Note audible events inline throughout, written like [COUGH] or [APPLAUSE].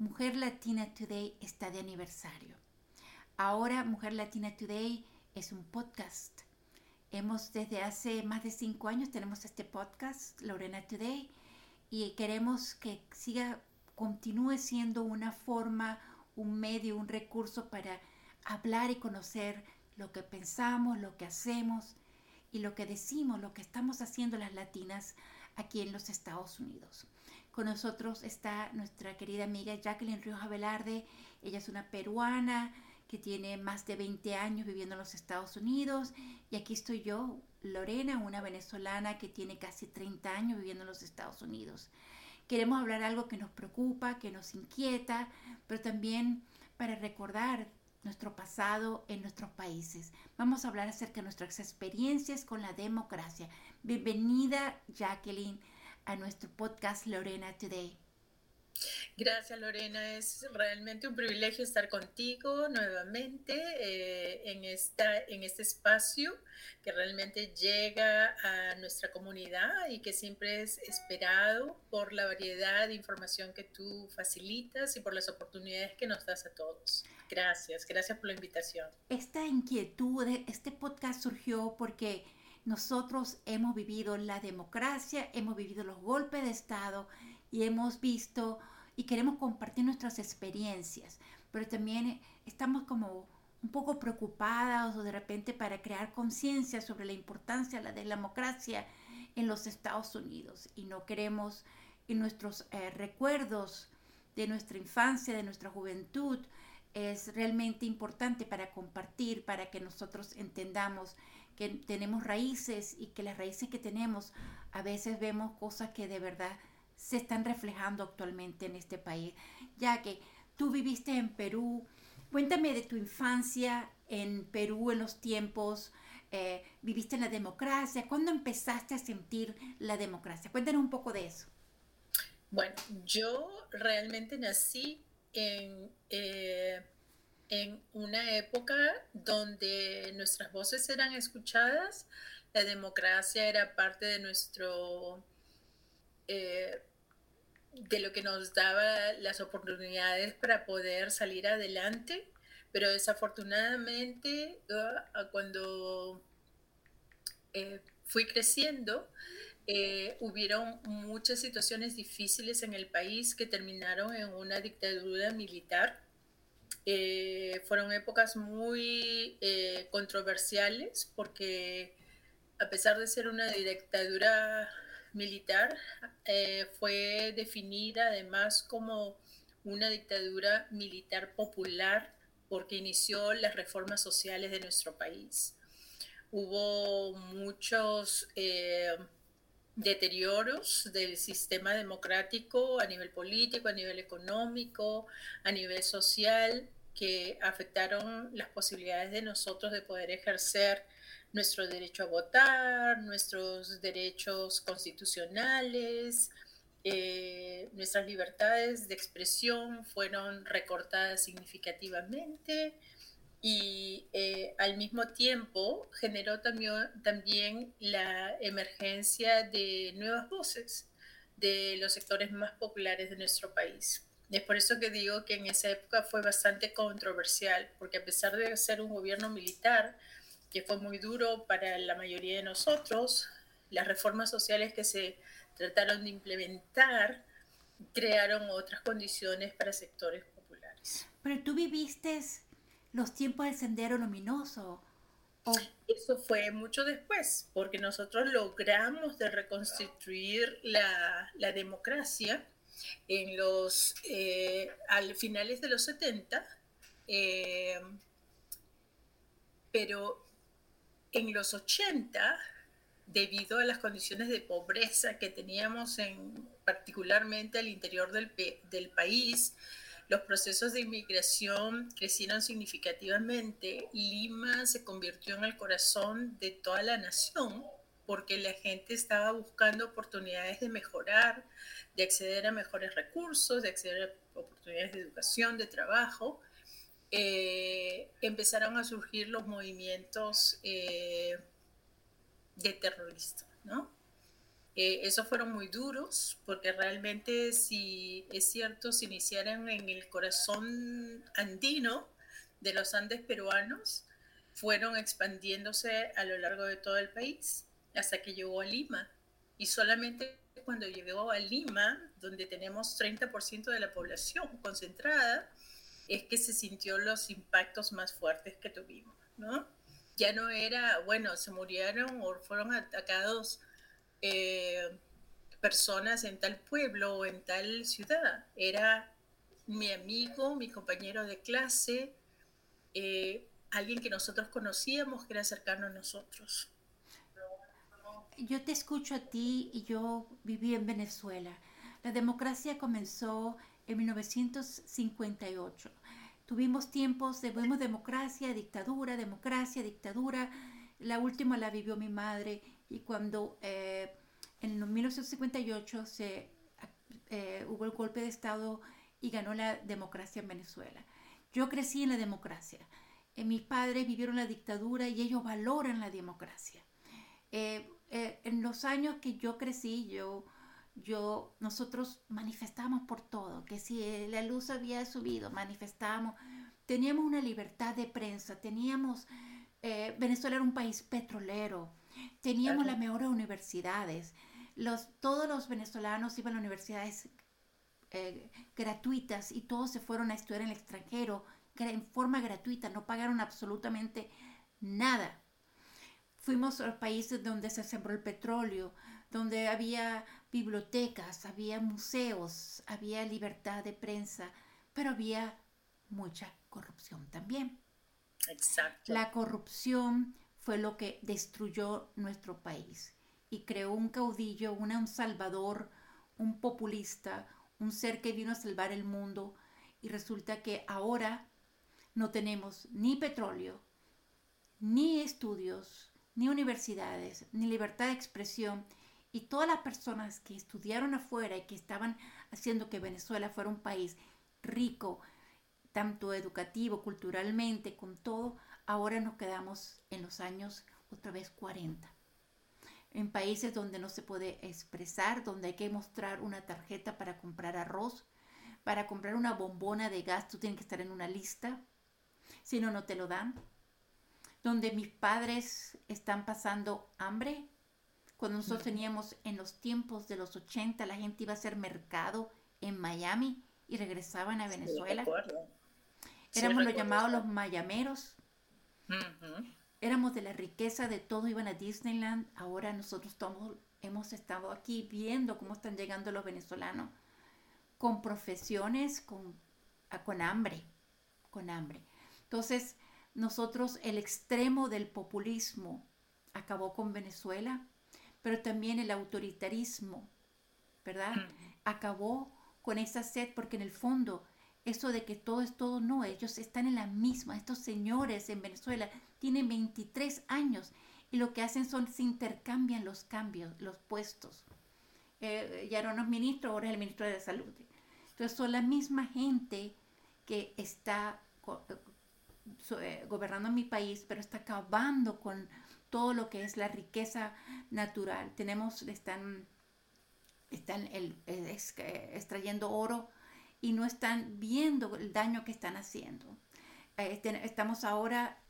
Mujer Latina Today está de aniversario. Ahora Mujer Latina Today es un podcast. Hemos desde hace más de cinco años tenemos este podcast, Lorena Today, y queremos que siga, continúe siendo una forma, un medio, un recurso para hablar y conocer lo que pensamos, lo que hacemos y lo que decimos, lo que estamos haciendo las latinas aquí en los Estados Unidos. Con nosotros está nuestra querida amiga Jacqueline Rioja Velarde. Ella es una peruana que tiene más de 20 años viviendo en los Estados Unidos. Y aquí estoy yo, Lorena, una venezolana que tiene casi 30 años viviendo en los Estados Unidos. Queremos hablar algo que nos preocupa, que nos inquieta, pero también para recordar nuestro pasado en nuestros países. Vamos a hablar acerca de nuestras experiencias con la democracia. Bienvenida, Jacqueline, a nuestro podcast Lorena Today. Gracias Lorena, es realmente un privilegio estar contigo nuevamente eh, en, esta, en este espacio que realmente llega a nuestra comunidad y que siempre es esperado por la variedad de información que tú facilitas y por las oportunidades que nos das a todos. Gracias, gracias por la invitación. Esta inquietud, este podcast surgió porque nosotros hemos vivido la democracia, hemos vivido los golpes de Estado y hemos visto y queremos compartir nuestras experiencias, pero también estamos como un poco preocupadas o de repente para crear conciencia sobre la importancia de la democracia en los Estados Unidos. Y no queremos en nuestros eh, recuerdos de nuestra infancia, de nuestra juventud, es realmente importante para compartir, para que nosotros entendamos que tenemos raíces y que las raíces que tenemos a veces vemos cosas que de verdad se están reflejando actualmente en este país. Ya que tú viviste en Perú, cuéntame de tu infancia en Perú en los tiempos, eh, viviste en la democracia, ¿cuándo empezaste a sentir la democracia? Cuéntanos un poco de eso. Bueno, yo realmente nací en, eh, en una época donde nuestras voces eran escuchadas, la democracia era parte de nuestro eh, de lo que nos daba las oportunidades para poder salir adelante, pero desafortunadamente ah, cuando eh, fui creciendo, eh, hubieron muchas situaciones difíciles en el país que terminaron en una dictadura militar. Eh, fueron épocas muy controversiales porque a pesar de ser una dictadura militar eh, fue definida además como una dictadura militar popular porque inició las reformas sociales de nuestro país. Hubo muchos eh, deterioros del sistema democrático a nivel político, a nivel económico, a nivel social, que afectaron las posibilidades de nosotros de poder ejercer nuestro derecho a votar, nuestros derechos constitucionales, eh, nuestras libertades de expresión fueron recortadas significativamente y eh, al mismo tiempo generó también, también la emergencia de nuevas voces de los sectores más populares de nuestro país. Es por eso que digo que en esa época fue bastante controversial, porque a pesar de ser un gobierno militar, que fue muy duro para la mayoría de nosotros. Las reformas sociales que se trataron de implementar crearon otras condiciones para sectores populares. Pero tú viviste los tiempos del sendero luminoso. Eso fue mucho después, porque nosotros logramos de reconstituir la, la democracia en los, eh, al finales de los 70, eh, pero en los 80, debido a las condiciones de pobreza que teníamos en, particularmente al interior del, del país, los procesos de inmigración crecieron significativamente. Lima se convirtió en el corazón de toda la nación porque la gente estaba buscando oportunidades de mejorar, de acceder a mejores recursos, de acceder a oportunidades de educación, de trabajo. Eh, empezaron a surgir los movimientos eh, de terroristas, ¿no? Eh, esos fueron muy duros porque realmente si es cierto, se iniciaron en el corazón andino de los Andes peruanos, fueron expandiéndose a lo largo de todo el país hasta que llegó a Lima. Y solamente cuando llegó a Lima, donde tenemos 30% de la población concentrada, es que se sintió los impactos más fuertes que tuvimos, ¿no? Ya no era, bueno, se murieron o fueron atacados eh, personas en tal pueblo o en tal ciudad. Era mi amigo, mi compañero de clase, eh, alguien que nosotros conocíamos que era cercano a nosotros. Yo te escucho a ti y yo viví en Venezuela. La democracia comenzó en 1958. Tuvimos tiempos de vemos democracia, dictadura, democracia, dictadura. La última la vivió mi madre y cuando eh, en 1958 se, eh, hubo el golpe de Estado y ganó la democracia en Venezuela. Yo crecí en la democracia. Eh, mis padres vivieron la dictadura y ellos valoran la democracia. en los años que yo crecí, yo yo, nosotros manifestamos por todo, que si la luz había subido, manifestábamos, teníamos una libertad de prensa, teníamos, eh, Venezuela era un país petrolero, teníamos las mejores universidades, los, todos los venezolanos iban a universidades eh, gratuitas y todos se fueron a estudiar en el extranjero en forma gratuita, no pagaron absolutamente nada. Fuimos a los países donde se sembró el petróleo, donde había bibliotecas, había museos, había libertad de prensa, pero había mucha corrupción también. Exacto. La corrupción fue lo que destruyó nuestro país y creó un caudillo, un salvador, un populista, un ser que vino a salvar el mundo. Y resulta que ahora no tenemos ni petróleo, ni estudios, ni universidades, ni libertad de expresión. Y todas las personas que estudiaron afuera y que estaban haciendo que Venezuela fuera un país rico, tanto educativo, culturalmente, con todo, ahora nos quedamos en los años otra vez 40. En países donde no se puede expresar, donde hay que mostrar una tarjeta para comprar arroz, para comprar una bombona de gas, tú tienes que estar en una lista, si no, no te lo dan. Donde mis padres están pasando hambre, cuando nosotros teníamos en los tiempos de los 80, la gente iba a hacer mercado en Miami y regresaban a Venezuela. Éramos los llamados los mayameros. Éramos de la riqueza de todo, iban a Disneyland. Ahora nosotros todos hemos estado aquí viendo cómo están llegando los venezolanos con profesiones, con, con hambre, con hambre. Entonces, nosotros, el extremo del populismo acabó con Venezuela pero también el autoritarismo, ¿verdad? Acabó con esa sed porque en el fondo eso de que todo es todo, no, ellos están en la misma, estos señores en Venezuela tienen 23 años y lo que hacen son se intercambian los cambios, los puestos. Eh, ya no es ministro, ahora es el ministro de salud. Entonces son la misma gente que está eh, gobernando mi país, pero está acabando con todo lo que es la riqueza natural. Tenemos, están, están el, extrayendo oro y no están viendo el daño que están haciendo. Eh, estamos ahora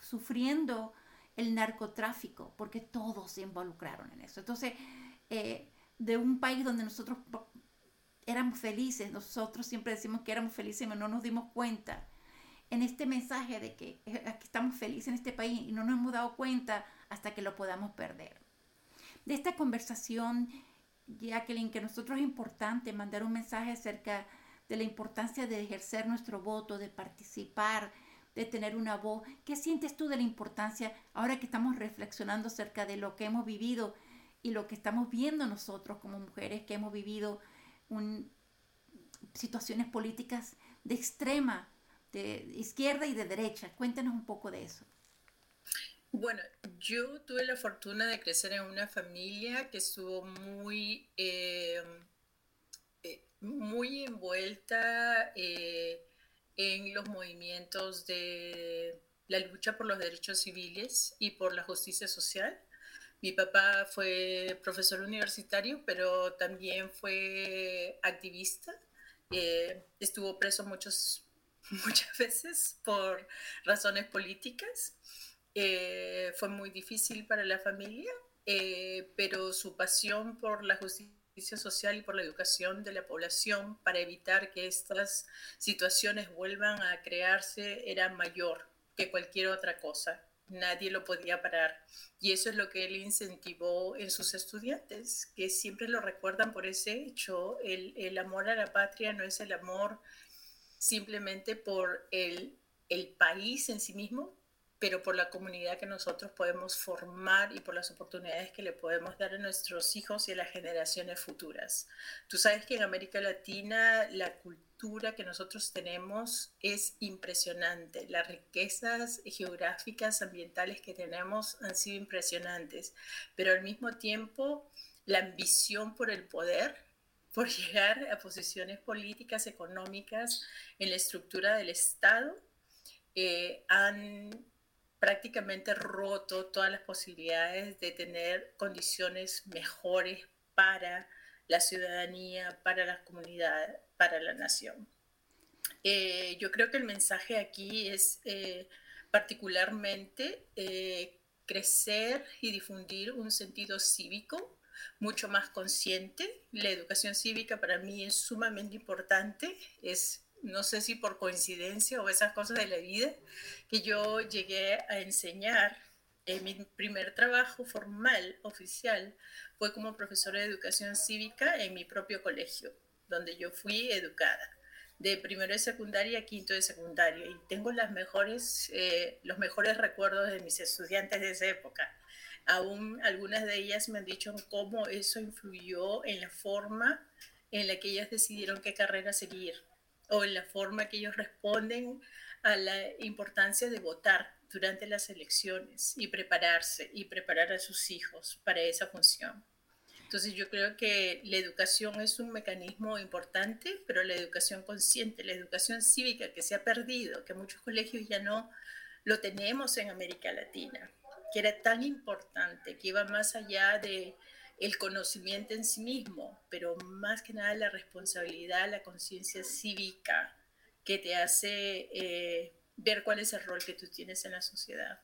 sufriendo el narcotráfico porque todos se involucraron en eso. Entonces, eh, de un país donde nosotros éramos felices, nosotros siempre decimos que éramos felices, pero no nos dimos cuenta en este mensaje de que eh, aquí estamos felices en este país y no nos hemos dado cuenta hasta que lo podamos perder. De esta conversación, Jacqueline, que nosotros es importante mandar un mensaje acerca de la importancia de ejercer nuestro voto, de participar, de tener una voz. ¿Qué sientes tú de la importancia ahora que estamos reflexionando acerca de lo que hemos vivido y lo que estamos viendo nosotros como mujeres que hemos vivido situaciones políticas de extrema de izquierda y de derecha. Cuéntanos un poco de eso. Bueno, yo tuve la fortuna de crecer en una familia que estuvo muy, eh, eh, muy envuelta eh, en los movimientos de la lucha por los derechos civiles y por la justicia social. Mi papá fue profesor universitario, pero también fue activista. Eh, estuvo preso muchos, [LAUGHS] muchas veces por razones políticas. Eh, fue muy difícil para la familia, eh, pero su pasión por la justicia social y por la educación de la población para evitar que estas situaciones vuelvan a crearse era mayor que cualquier otra cosa. Nadie lo podía parar. Y eso es lo que él incentivó en sus estudiantes, que siempre lo recuerdan por ese hecho. El, amor a la patria no es el amor simplemente por el país en sí mismo, pero por la comunidad que nosotros podemos formar y por las oportunidades que le podemos dar a nuestros hijos y a las generaciones futuras. Tú sabes que en América Latina la cultura que nosotros tenemos es impresionante. Las riquezas geográficas, ambientales que tenemos han sido impresionantes, pero al mismo tiempo la ambición por el poder por [LAUGHS] llegar a posiciones políticas, económicas en la estructura del Estado, eh, han prácticamente roto todas las posibilidades de tener condiciones mejores para la ciudadanía, para la comunidad, para la nación. Eh, yo creo que el mensaje aquí es eh, particularmente eh, crecer y difundir un sentido cívico mucho más consciente. La educación cívica para mí es sumamente importante, es no sé si por coincidencia o esas cosas de la vida, que yo llegué a enseñar. En mi primer trabajo formal, oficial, fue como profesora de educación cívica en mi propio colegio, donde yo fui educada, de primero de secundaria a quinto de secundaria, y tengo eh, los mejores recuerdos de mis estudiantes de esa época. Aún algunas de ellas me han dicho cómo eso influyó en la forma en la que ellas decidieron qué carrera seguir o en la forma que ellos responden a la importancia de votar durante las elecciones y prepararse y preparar a sus hijos para esa función. Entonces yo creo que la educación es un mecanismo importante, pero la educación consciente, la educación cívica que se ha perdido, que muchos colegios ya no lo tenemos en América Latina, que era tan importante, que iba más allá de el conocimiento en sí mismo, pero más que nada la responsabilidad, la conciencia cívica que te hace eh, ver cuál es el rol que tú tienes en la sociedad.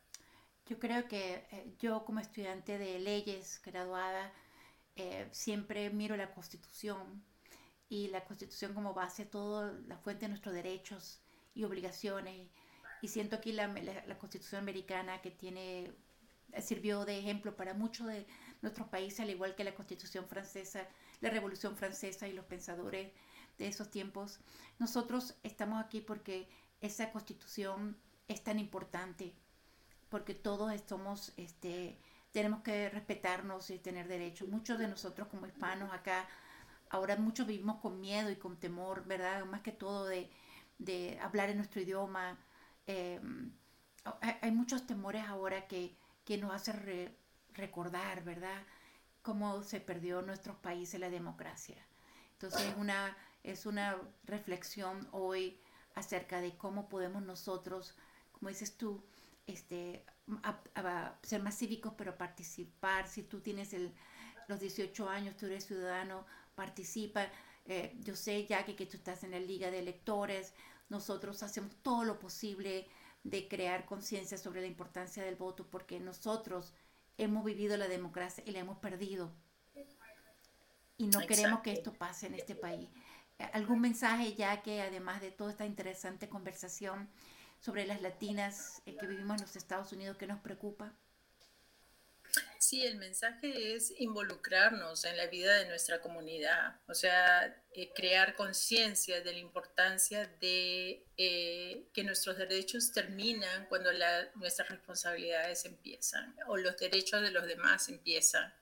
Yo creo que eh, yo como estudiante de leyes graduada eh, siempre miro la constitución y la constitución como base, todo la fuente de nuestros derechos y obligaciones. Y siento aquí la, la constitución americana que tiene, sirvió de ejemplo para muchos de nuestros países, al igual que la Constitución francesa, la Revolución Francesa y los pensadores de esos tiempos. Nosotros estamos aquí porque esa Constitución es tan importante, porque todos somos, este, tenemos que respetarnos y tener derechos. Muchos de nosotros como hispanos acá, ahora muchos vivimos con miedo y con temor, ¿verdad? Más que todo de, de hablar en nuestro idioma. Em, hay, muchos temores ahora que, que nos hacen recordar, ¿verdad?, cómo se perdió en nuestros países la democracia. Entonces, una, es una reflexión hoy acerca de cómo podemos nosotros, como dices tú, este, ser más cívicos, pero participar. Si tú tienes los 18 años, tú eres ciudadano, participa. Eh, yo sé, ya que, que tú estás en la liga de electores, nosotros hacemos todo lo posible de crear conciencia sobre la importancia del voto, porque nosotros hemos vivido la democracia y la hemos perdido. Y no queremos que esto pase en este país. ¿Algún mensaje ya que además de toda esta interesante conversación sobre las latinas eh, que vivimos en los Estados Unidos que nos preocupa? Sí, el mensaje es involucrarnos en la vida de nuestra comunidad, o sea, eh, crear conciencia de la importancia de eh, que nuestros derechos terminan cuando nuestras responsabilidades empiezan o los derechos de los demás empiezan.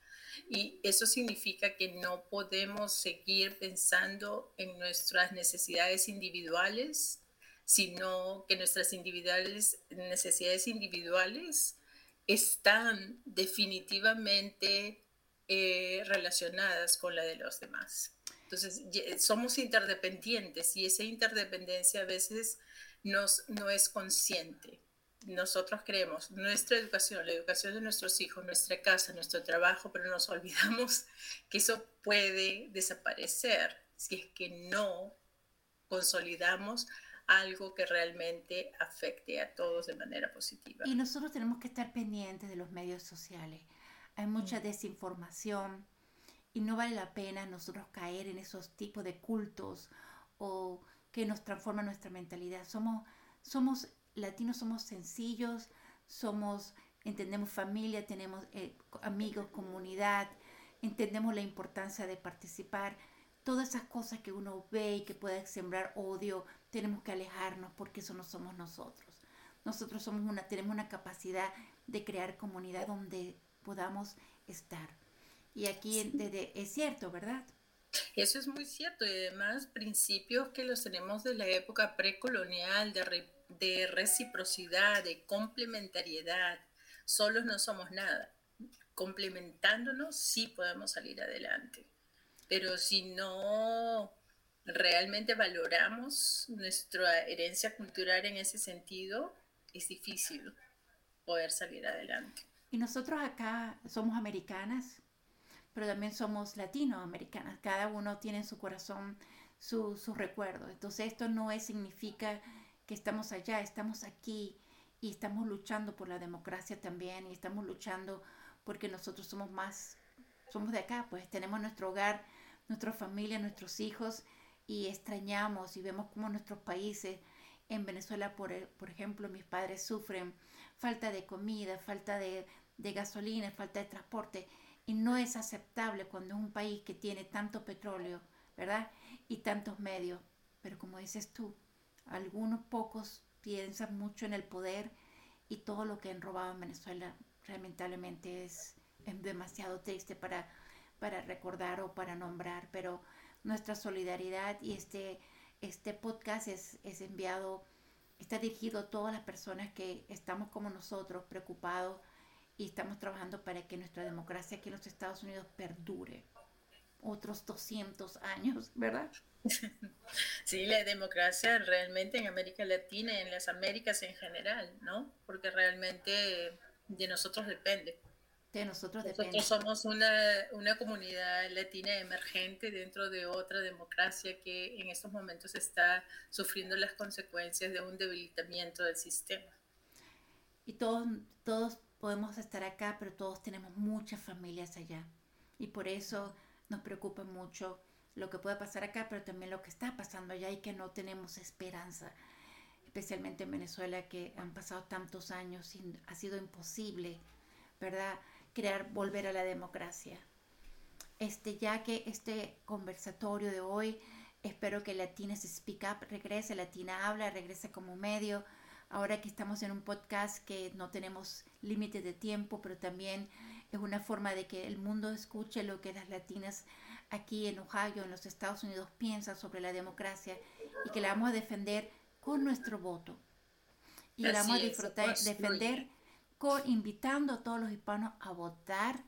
Y eso significa que no podemos seguir pensando en nuestras necesidades individuales, sino que nuestras necesidades individuales están definitivamente eh, relacionadas con la de los demás. Entonces, somos interdependientes y esa interdependencia a veces nos, no es consciente. nosotros creemos nuestra educación, la educación de nuestros hijos, nuestra casa, nuestro trabajo, pero nos [LAUGHS] olvidamos que eso puede desaparecer si es que no consolidamos algo que realmente afecte a todos de manera positiva. Y nosotros tenemos que estar pendientes de los medios sociales. Hay mucha desinformación y no vale la pena nosotros caer en esos tipos de cultos o que nos transforman nuestra mentalidad. Somos, somos latinos, somos sencillos, somos, entendemos familia, tenemos eh, amigos, comunidad, entendemos la importancia de participar todas esas cosas que uno ve y que puede sembrar odio, tenemos que alejarnos porque eso no somos nosotros. Nosotros somos una, tenemos una capacidad de crear comunidad donde podamos estar. Y aquí es cierto, ¿verdad? Eso es muy cierto. Y además, principios que los tenemos de la época precolonial, de, de reciprocidad, de complementariedad. Solos no somos nada. Complementándonos sí podemos salir adelante. Pero si no realmente valoramos nuestra herencia cultural en ese sentido, es difícil poder salir adelante. Y nosotros acá somos americanas, pero también somos latinoamericanas. Cada uno tiene en su corazón sus su recuerdos. Entonces esto no significa que estamos allá, estamos aquí y estamos luchando por la democracia también y estamos luchando porque nosotros somos más, somos de acá, pues tenemos nuestro hogar nuestra familia, nuestros hijos y extrañamos y vemos cómo nuestros países, en Venezuela, por, por ejemplo, mis padres sufren falta de comida, falta de, de gasolina, falta de transporte y no es aceptable cuando es un país que tiene tanto petróleo, ¿verdad? Y tantos medios. Pero como dices tú, algunos pocos piensan mucho en el poder y todo lo que han robado en Venezuela lamentablemente es, es demasiado triste para para recordar o para nombrar, pero nuestra solidaridad y este, este podcast es, es enviado, está dirigido a todas las personas que estamos como nosotros preocupados y estamos trabajando para que nuestra democracia aquí en los Estados Unidos perdure otros 200 años, ¿verdad? [LAUGHS] Sí, la democracia realmente en América Latina y en las Américas en general, ¿no? Porque realmente de nosotros depende nosotros Nosotros somos una, una, comunidad latina emergente dentro de otra democracia que en estos momentos está sufriendo las consecuencias de un debilitamiento del sistema. Y todos, todos podemos estar acá, pero todos tenemos muchas familias allá. Y por eso nos preocupa mucho lo que puede pasar acá, pero también lo que está pasando allá y que no tenemos esperanza, especialmente en Venezuela, que han pasado tantos años y ha sido imposible, ¿verdad? Crear, volver a la democracia. Este, ya que este conversatorio de hoy, espero que Latina se Speak Up regrese, Latina habla, regrese como medio. Ahora que estamos en un podcast que no tenemos límite de tiempo, pero también es una forma de que el mundo escuche lo que las latinas aquí en Ohio, en los Estados Unidos, piensan sobre la democracia y que la vamos a defender con nuestro voto. Y la vamos a disfrutar, defender invitando a todos los hispanos a votar,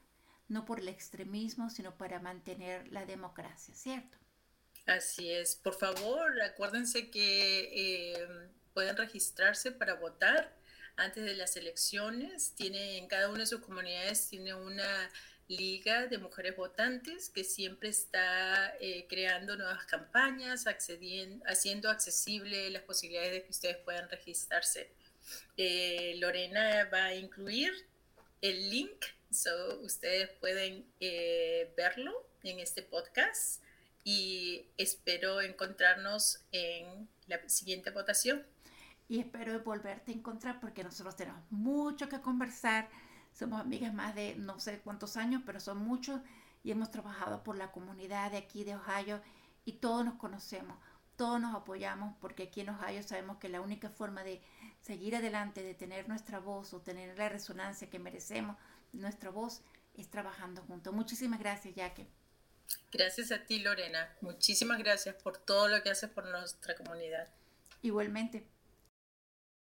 no por el extremismo, sino para mantener la democracia, ¿cierto? Así es. Por favor, acuérdense que em, pueden registrarse para votar antes de las elecciones. Tiene, en cada una de sus comunidades tiene una liga de mujeres votantes que siempre está eh, creando nuevas campañas, accediendo, haciendo accesible las posibilidades de que ustedes puedan registrarse eh, Lorena va a incluir el link, so ustedes pueden eh, verlo en este podcast y espero encontrarnos en la siguiente votación. Y espero volverte a encontrar porque nosotros tenemos mucho que conversar. Somos amigas más de no sé cuántos años, pero son muchos y hemos trabajado por la comunidad de aquí de Ohio y todos nos conocemos, todos nos apoyamos porque aquí en Ohio sabemos que la única forma de seguir adelante, de tener nuestra voz o tener la resonancia que merecemos, nuestra voz, es trabajando juntos. Muchísimas gracias, Jackie. Gracias a ti, Lorena. Muchísimas gracias por todo lo que haces por nuestra comunidad. Igualmente.